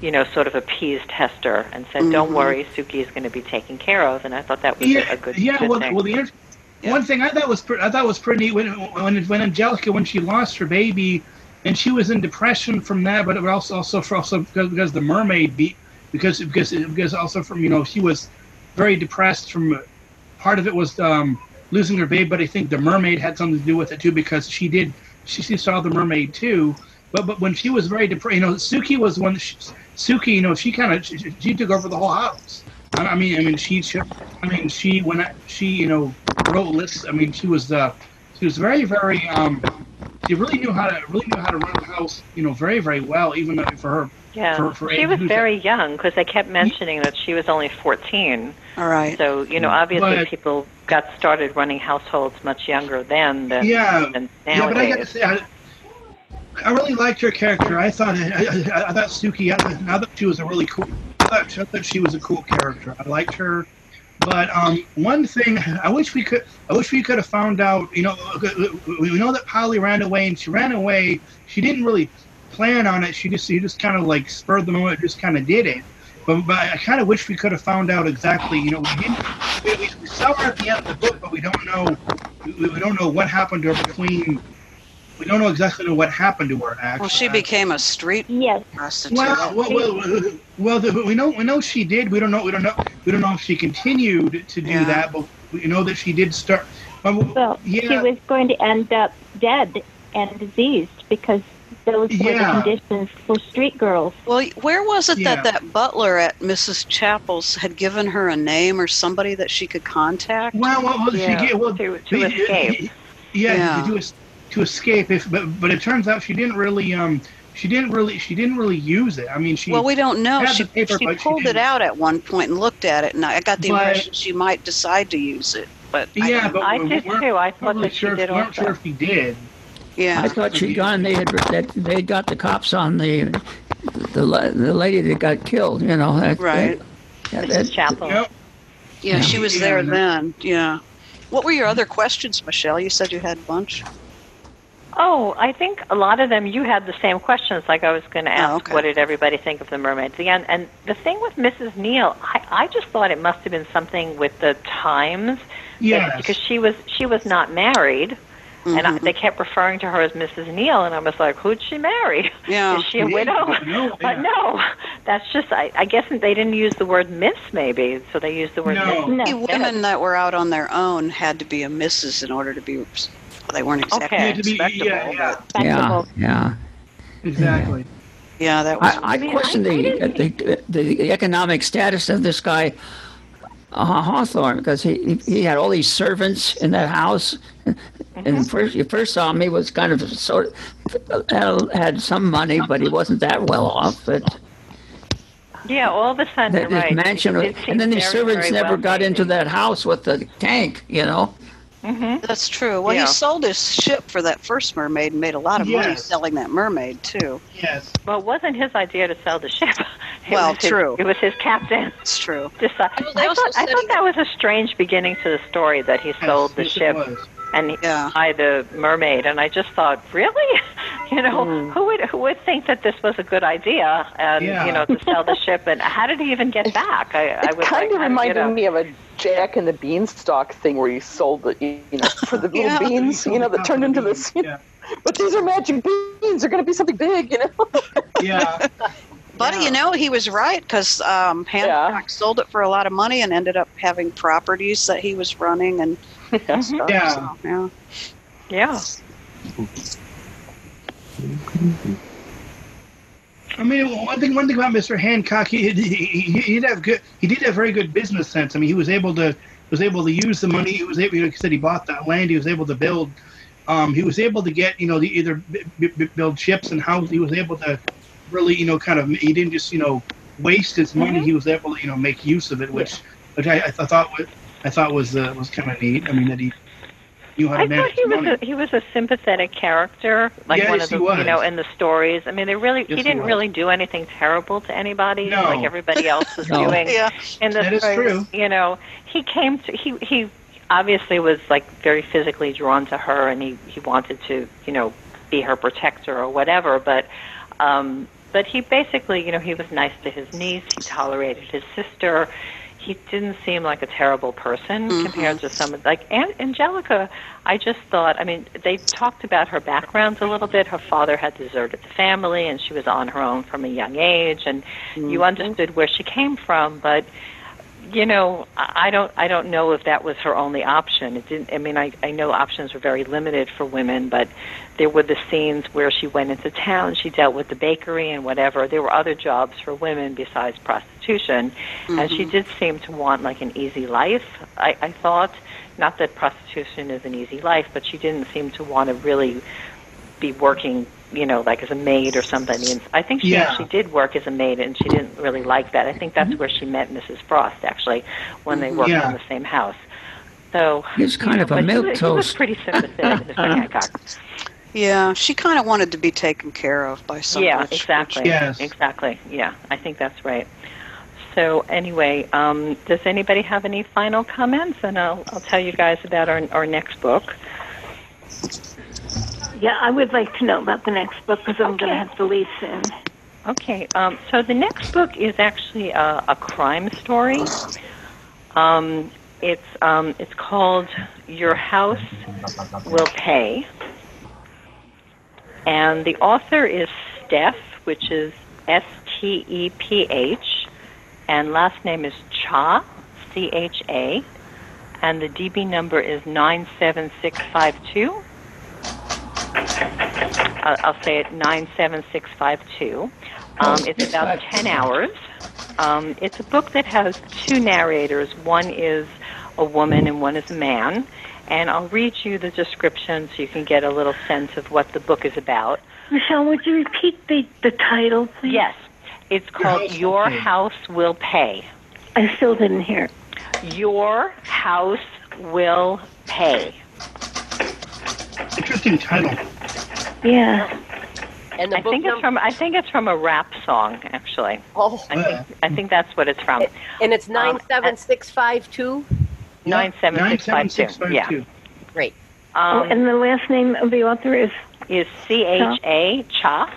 you know, sort of appeased Hester and said, "Don't Mhm. worry, Suki is going to be taken care of." And I thought that was yeah, a good, yeah. good well, thing. well, the Yeah. one thing I thought was pre- I thought was pretty neat when when when Angelica when she lost her baby, and she was in depression from that, but it was also also for also because, because the mermaid beat because because because also from you know she was very depressed from part of it was um, losing her baby, but I think the mermaid had something to do with it too because she did she, she saw the mermaid too. But but when she was very depressed, you know, Suki was one. She, Suki, you know, she kind of she, she took over the whole house. I mean, I mean, she, she I mean, she when I, she, you know, wrote lists. I mean, she was, uh, she was very, very, um, she really knew how to really knew how to run the house, you know, very, very well. Even for her, Yeah, for- for she was who's very young because they kept mentioning that she was only 14. All right. So you know, obviously, But- people got started running households much younger then than, Yeah, than yeah, but I got to say, I, I really liked her character. I thought, I, I, I thought Suki, I, thought- I thought she was a really cool. I thought, I thought she was a cool character. I liked her. But um, one thing I wish we could, I wish we could have found out. You know, we know that Polly ran away, and she ran away. She didn't really plan on it. She just, she just kind of like spurred the moment, just kind of did it. But, but I kind of wish we could have found out exactly. You know, we didn't. We, we, we saw her at the end of the book, but we don't know. We, we don't know what happened to her between. We don't know exactly what happened to her. Actually, Well, she became a street Yes. prostitute. well, well, well, well, the, we know we know she did. We don't know. We don't know. We don't know if she continued to do Yeah. that, but we know that she did start. Well, Well, yeah, she was going to end up dead and diseased because those were Yeah. the conditions for street girls. Well, where was it Yeah. that that butler at Mrs. Chappell's had given her a name or somebody that she could contact? well, well, well, Yeah, she get, well to- to we- escape. Yeah, Yeah. to es- to escape. If but but it turns out she didn't really um she didn't really she didn't really use it. I mean she Well, we don't know. She, paper, she but she pulled it out at one point and looked at it, and I got the But- impression she might decide to use it. But yeah, don't- but I we did weren't- too. I weren't thought really that she sure, did weren't sure if he did. Yeah, I thought she'd gone. They had that they got the cops on the the the lady that got killed. You know, that, Right. That, Mrs. that, Chappell. Yep. yeah, she was there Yeah. then. Yeah. What were your other questions, Michelle? You said you had a bunch. Oh, I think a lot of them you had the same questions. Like I was going to oh, ask, Oh, okay. what did everybody think of the mermaid at the end? And the thing with Mrs. Neal, I, I just thought it must have been something with the times, that- Yes. because she was she was not married, and I, they mm-hmm. kept referring to her as Mrs. Neal, and I was like, who'd she marry? Yeah. Is she a Yeah, widow? but <laughs> no, But yeah. no, that's just I, I guess they didn't use the word Miss, maybe, so they used the word No. Miss. No. The women that were out on their own had to be a missus in order to be. Well, they weren't exactly Okay. Yeah, respectable. yeah, yeah. but- yeah, Respectable. yeah. Exactly. yeah, that was. I, I mean, question I- I the, the the economic status of this guy uh, Hawthorne because he he had all these servants in that house. And first, you first saw him, he was kind of sort of had, had some money, but he wasn't that well off. But Yeah, all of a sudden, that right. mansion, seemed and then these servants never got into that house with the tank. You know, Mm-hmm. That's true. Well, Yeah. he sold his ship for that first mermaid and made a lot of money selling that mermaid too. Yes. Well, it wasn't his idea to sell the ship. <laughs> It Well, was his- true. It was his captain. It's true. Decide. Uh, well, they I thought, I thought that was a strange beginning to the story that he sold the yes, it ship was. And he Yeah. by the mermaid, and I just thought, really, <laughs> you know, who would who would think that this was a good idea, and Yeah. you know, to sell the ship, and how did he even get back? I, I It was kind like, of reminded you know, me of a Jack and the Beanstalk thing where you sold the, you know, for the little Yeah. beans, you know, that turned into this. Yeah. <laughs> But these are magic beans. They're going to be something big, you know. <laughs> Yeah. But you know, he was right because um, Hancock sold it for a lot of money and ended up having properties that he was running and stuff. Yeah. So, yeah. yeah. I mean, one thing. One thing about Mr. Hancock, he, he, he, he did have good. He did have very good business sense. I mean, he was able to was able to use the money. He was able. Like I said, he bought that land. He was able to build. Um, he was able to get you know the either b- b- build ships and how he was able to really you know kind of he didn't just you know waste his money. He was able to you know make use of it, which which I, I thought was I thought was uh, was kind of neat. I mean that he knew how to I manage thought he his was a, he was a sympathetic character, like Yes, one of the you know in the stories. I mean, they really Yes, he he didn't was. really do anything terrible to anybody, No. like everybody else was <laughs> No. doing. Yeah. in the That is stories, true. You know, he came to he he obviously was like very physically drawn to her, and he he wanted to you know be her protector or whatever, but. um but he basically, you know, he was nice to his niece. He tolerated his sister. He didn't seem like a terrible person Mhm. compared to some of like An- Angelica. I just thought. I mean, they talked about her backgrounds a little bit. Her father had deserted the family, and she was on her own from a young age, and you understood where she came from. But you know, I I don't I don't know if that was her only option. It didn't I mean I I know options were very limited for women, but there were the scenes where she went into town, she dealt with the bakery and whatever. There were other jobs for women besides prostitution, and she mm-hmm. did seem to want like an easy life. I I thought not that prostitution is an easy life, but she didn't seem to want to really be working, you know, like as a maid or something. And I think she Yeah. actually did work as a maid, and she didn't really like that. I think that's mm-hmm. where she met Mrs. Frost actually, when they mm-hmm. worked Yeah. in the same house. So He's kind you of a milk was- He was pretty sympathetic, Mr. Hancock. <laughs> <laughs> Yeah, she kind of wanted to be taken care of by someone. yeah, rich, exactly. Yes. Exactly. Yeah, I think that's right. so anyway, um, does anybody have any final comments? And I'll I'll tell you guys about our our next book. Yeah, I would like to know about the next book because I'm going to have to leave soon. Okay, um, so the next book is actually a, a crime story. Um, it's um, it's called Your House Will Pay, and the author is Steph, which is S T E P H, and last name is Cha, C H A, and the DB number is nine seven six five two. I'll I'll say it 97652. Um, it's about 10 hours. Um, it's a book that has two narrators. One is a woman and one is a man. And I'll read you the description so you can get a little sense of what the book is about. Michelle, would you repeat the, the title, please? Yes. It's called Your House Will Pay. I still didn't hear. Your House Will Pay. Interesting title. Yeah. And the I book think it's from I think it's from a rap song actually. Oh, I think I think that's what it's from. and it's Um, nine seven six five two. Nine seven six five two. Yeah. 97652. Great. oh, Um, and the last name of the author is is C H A Cha.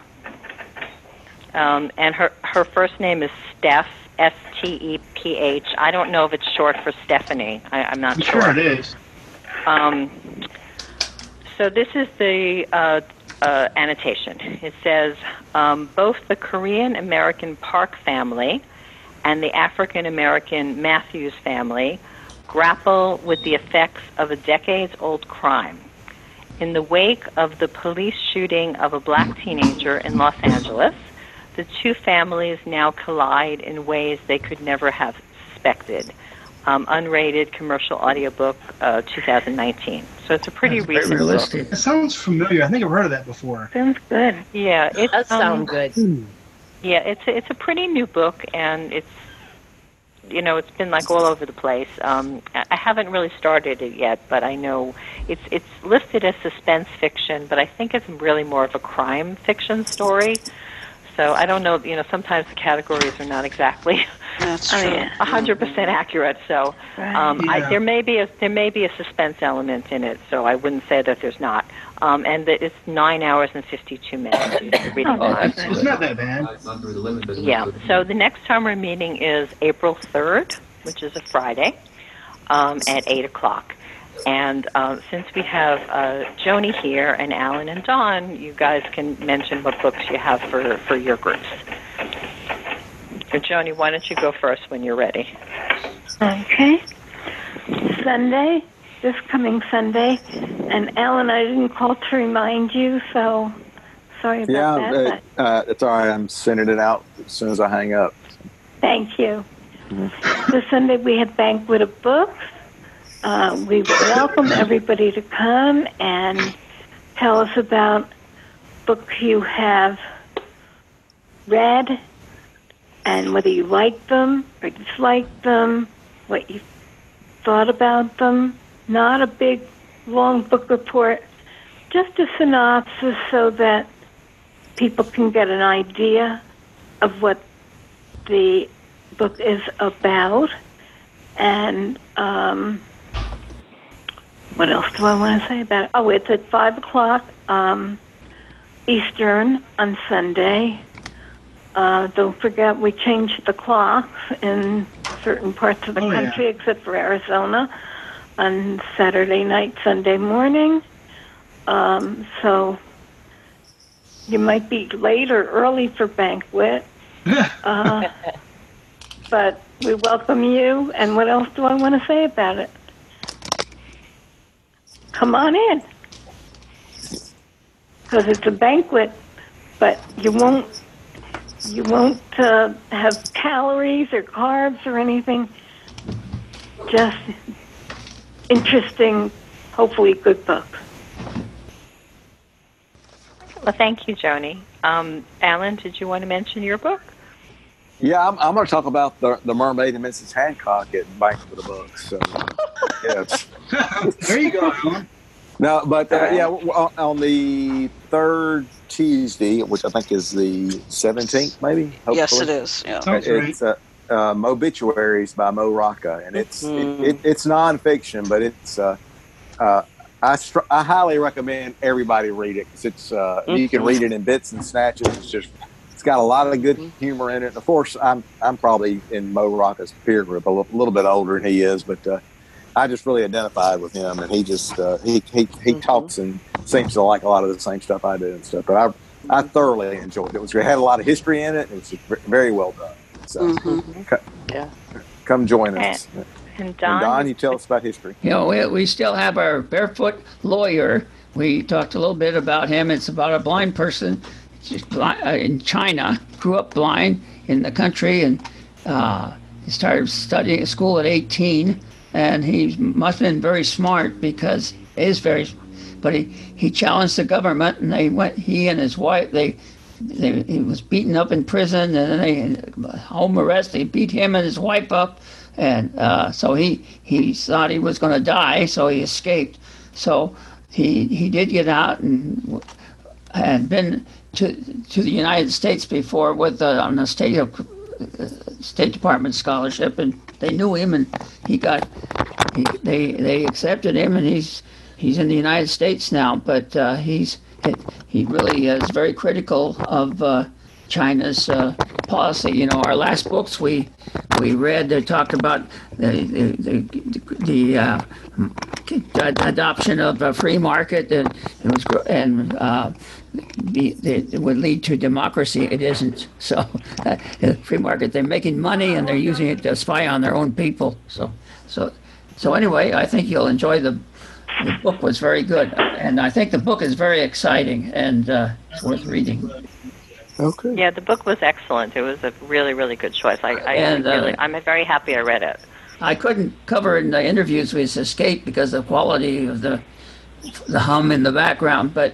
Um, and her her first name is Steph S T E P H. I don't know if it's short for Stephanie. I, I'm not I'm sure. sure it is. Um, so this is the uh, uh, annotation. It says um, both the Korean American Park family and the African American Matthews family grapple with the effects of a decades old crime. In the wake of the police shooting of a black teenager in Los Angeles, the two families now collide in ways they could never have suspected. Um, unrated commercial audiobook, uh, 2019. So it's a pretty That's very recent book. realistic. It sounds familiar. I think I've heard of that before. sounds good. Yeah, it Does um, sound good. Yeah, it's a, it's a pretty new book, and it's you know it's been like all over the place. Um, I I haven't really started it yet, but I know it's it's listed as suspense fiction, but I think it's really more of a crime fiction story. So I don't know. You know, sometimes the categories are not exactly That's <laughs> I true. mean, a hundred percent accurate. So um, I, there may be a there may be a suspense element in it. So I wouldn't say that there's not. Um, and that it's nine hours and fifty two minutes. reading Oh, time. It's not that bad. It's not through the Yeah. So the next time we're meeting is April 3rd, which is a Friday, um, at 8 o'clock. And uh, since we have uh, Joni here and Alan and Don, you guys can mention what books you have for, for your groups. So Joni, why don't you go first when you're ready? Okay. Sunday, this coming Sunday, and Alan, I didn't call to remind you, so sorry about Yeah, that. uh, uh, it's all right. I'm sending it out as soon as I hang up. Thank you. This Sunday we have banquet of books. Uh, we welcome everybody to come and tell us about books you have read and whether you like them or dislike them, what you thought about them. Not a big, long book report, just a synopsis so that people can get an idea of what the book is about. And um, what else do I want to say about it? Oh, it's at 5 o'clock um, Eastern on Sunday. Uh, don't forget, we changed the clocks in certain parts of the Oh, yeah. country, except for Arizona, on Saturday night, Sunday morning. Um, so you might be late or early for banquet. <laughs> Uh, but we welcome you. And what else do I want to say about it? Come on in. Because it's a banquet, but you won't you won't uh, have calories or carbs or anything. Just interesting, hopefully good book. Well, thank you, Joni. Um, Alan, did you want to mention your book? Yeah, I'm, I'm going to talk about the, the Mermaid and Mrs. Hancock at Banquet of the Books. So, yes. <laughs> there you go, Alan. No, but uh, yeah, on, on the third Tuesday, which I think is the 17th, maybe. Yes, hopefully. it is. Yeah. Sounds right. It's uh, um, Obituaries by Mo Rocca, and it's Mhm. it, it, it's nonfiction, but it's uh, uh, I str- I highly recommend everybody read it because it's uh, you can read it in bits and snatches. It's just it's got a lot of good humor in it. And of course, I'm I'm probably in Mo Rocca's peer group, a little bit older than he is, but uh, I just really identified with him, and he just uh, he he, he Mhm. talks and seems to like a lot of the same stuff I do and stuff. But I I thoroughly enjoyed it. It was it had a lot of history in it. It was very well done. So Mhm. Yeah. come join us. And Don, And Don, you tell us about history. You know, we, we still have our barefoot lawyer. We talked a little bit about him. It's about a blind person just blind, uh, in China, grew up blind in the country, and uh, he started studying at school at 18. And he must have been very smart because he is very, but he, he challenged the government, and they went. He and his wife they. They, he was beaten up in prison, and then they home arrest. They beat him and his wife up, and uh, so he he thought he was going to die, so he escaped. So he he did get out and had been to to the United States before with uh, on a state of uh, State Department scholarship, and they knew him, and he got he, they they accepted him, and he's he's in the United States now, but uh, he's he really is very critical of uh, China's uh, policy. You know, our last books we we read they talked about the the the, the uh, adoption of a free market and it was and uh, the, it would lead to democracy. It isn't. <laughs> So, uh, free market they're making money and they're using it to spy on their own people. So, so so anyway, I think you'll enjoy the. The book was very good, and I think the book is very exciting and uh, it's worth reading. Okay. yeah, the book was excellent. It was a really, really good choice. I, I And, uh, really, I'm very happy I read it. I couldn't cover in the interviews with Escape because of the quality of the the hum in the background, but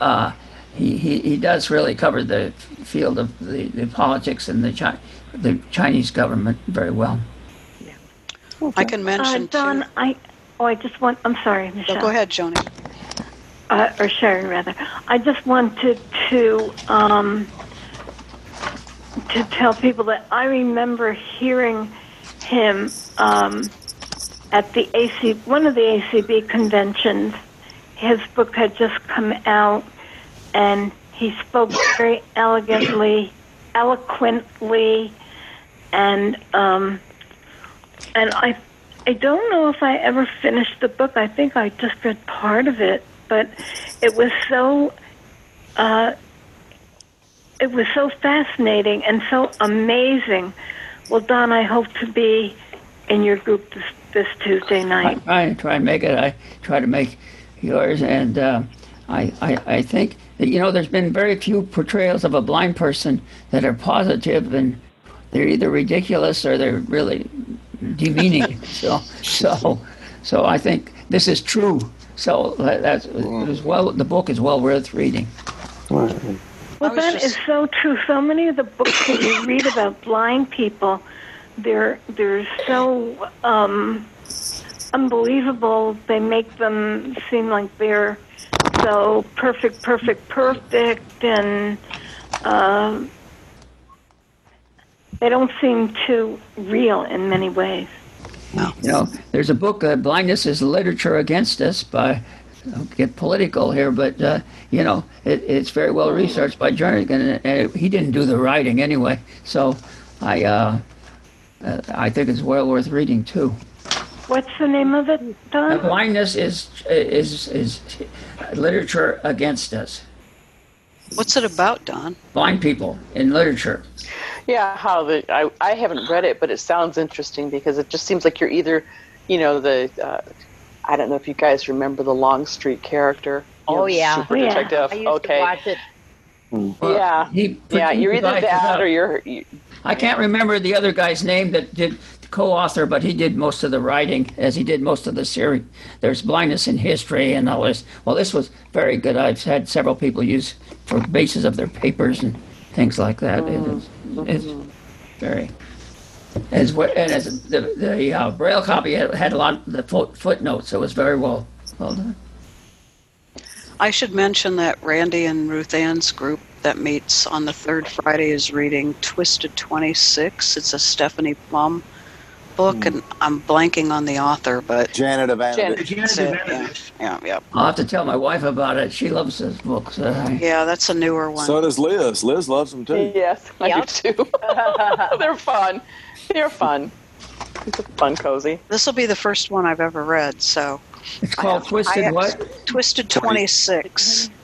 uh, he, he, he does really cover the field of the, the politics and the Chi- the Chinese government very well. Yeah. I can Uh, mention Don, too. I oh, I just want. I'm sorry, Michelle. No, go ahead, Joni. uh, or Sharon rather. I just wanted to um, to tell people that I remember hearing him um, at the AC one of the ACB conventions. His book had just come out, and he spoke very elegantly, eloquently, and um, and I I don't know if I ever finished the book. I think I just read part of it, but it was so uh, it was so fascinating and so amazing. Well, Don, I hope to be in your group this, this Tuesday night. try and try and make it. I try to make yours, and uh, I, I I think that you know there's been very few portrayals of a blind person that are positive, and they're either ridiculous or they're really demeaning. so so so I think this is true. So that's it well. The book is well worth reading. Well, I was that is so true. So many of the books that you read about blind people, they're they're so um, unbelievable. They make them seem like they're so perfect, perfect, perfect, and um, they don't seem too real in many ways. No. You know, there's a book, uh, "Blindness is Literature Against Us" by. I'll get political here, but uh, you know, it, it's very well researched by Jernigan, and, and he didn't do the writing anyway. So, I uh, uh, I think it's well worth reading too. What's the name of it, Uh, Don? blindness is is is literature against us. What's it about, Don? Blind people in literature. Yeah, how the I, I haven't read it, but it sounds interesting because it just seems like you're either, you know, the uh, I don't know if you guys remember the Longstreet character. Oh, know, yeah. super Oh, yeah. detective. I used okay, to watch it. Well, yeah, He yeah, you're either provides that or you're. You, I can't remember the other guy's name that did co-author, but he did most of the writing as he did most of the series. There's blindness in history and all this. Well, this was very good. I've had several people use for basis of their papers and things like that. It is, it's very. As and as the the uh, braille copy had, had a lot of the foot, footnotes, so it was very well well done. I should mention that Randy and Ruth Ann's group that meets on the third Friday is reading Twisted 26. It's a Stephanie Plum book, Hmm. and I'm blanking on the author, but Janet Evanovich. Janet. Janet That's it, Evanovich. yeah, yeah, I'll have to tell my wife about it. She loves those books. Uh, yeah. That's a newer one. So does Liz. Liz loves them too. Yes, I Yep. do too. <laughs> They're fun. They're fun. It's a fun cozy. this will be the first one I've ever read. So it's called I Twisted have- what? Twisted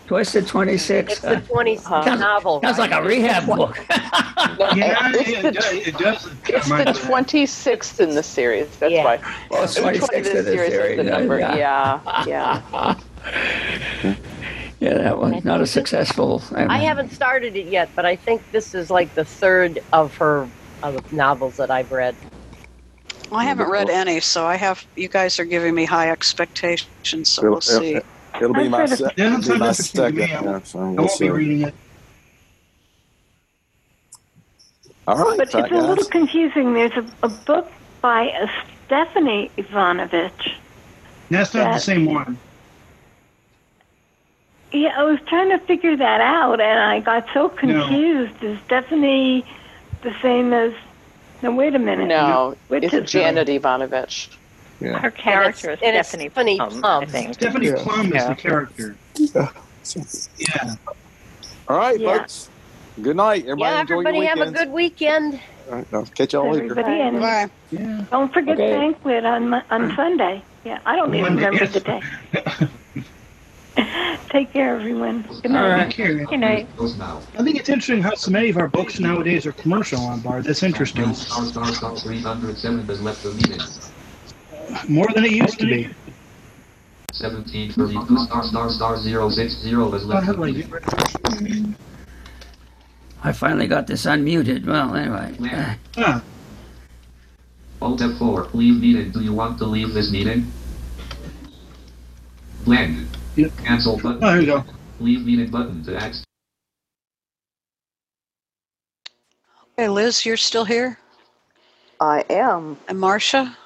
26. Twisted 26. It's the 20 Uh-huh. novel. Sounds like a rehab book. No, <laughs> Yeah, it's it, the, does, it does. it's the me 26th in the series. That's Yeah. why. Well, it's The 26 20th in the series is the number. Yeah. Yeah, <laughs> yeah. Yeah, that was not a successful. I haven't started it yet, but I think this is like the third of her of novels that I've read. Well, I haven't read any, so I have. You guys are giving me high expectations, so we'll see. It'll, it'll be my, read se- it'll be my second. I Yeah, won't- so we'll won't see. be reading it. All right, But fat it's a little confusing. There's a, a book by a Stephanie Evanovich. That's not the same one. Yeah, I was trying to figure that out, and I got so confused. Is Stephanie the same as? No, wait a minute. No, Which it's is Janet Evanovich. Yeah. Her character and is it's Stephanie Stephanie Plum, Plum. I think. Stephanie Yeah. Plum is Yeah. the character. Yeah. Yeah. All right, Yeah. folks. Good night. Everybody yeah, enjoy everybody your have a good weekend. All right, I'll catch y'all later. Everybody, Bye. Yeah. don't forget Okay. banquet on on Sunday. Yeah, I don't even Monday, remember yes. the <laughs> day. <laughs> Take care, everyone. Good night. right. Take care. Good night. I think it's interesting how so many of our books nowadays are commercial on Bard. That's interesting. More than it used to be. 1732 star star star 060 has Oh, left how the I meeting. get rid of I finally got this unmuted. Well, anyway. Ah, Alt F4, leave meeting. Do you want to leave this meeting? Blend. Yep. Cancel button. oh, here we go. Leave meeting button to act. Hey, Liz, you're still here, I am. and Marcia.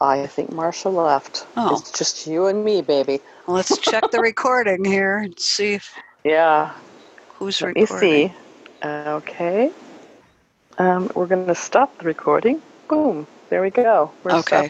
I think Marsha left. Oh. It's just you and me, baby. Let's check the <laughs> recording here and see if, Yeah. who's Let me recording. see. Okay. Um, we're going to stop the recording. Boom. There we go. We're Okay. stopping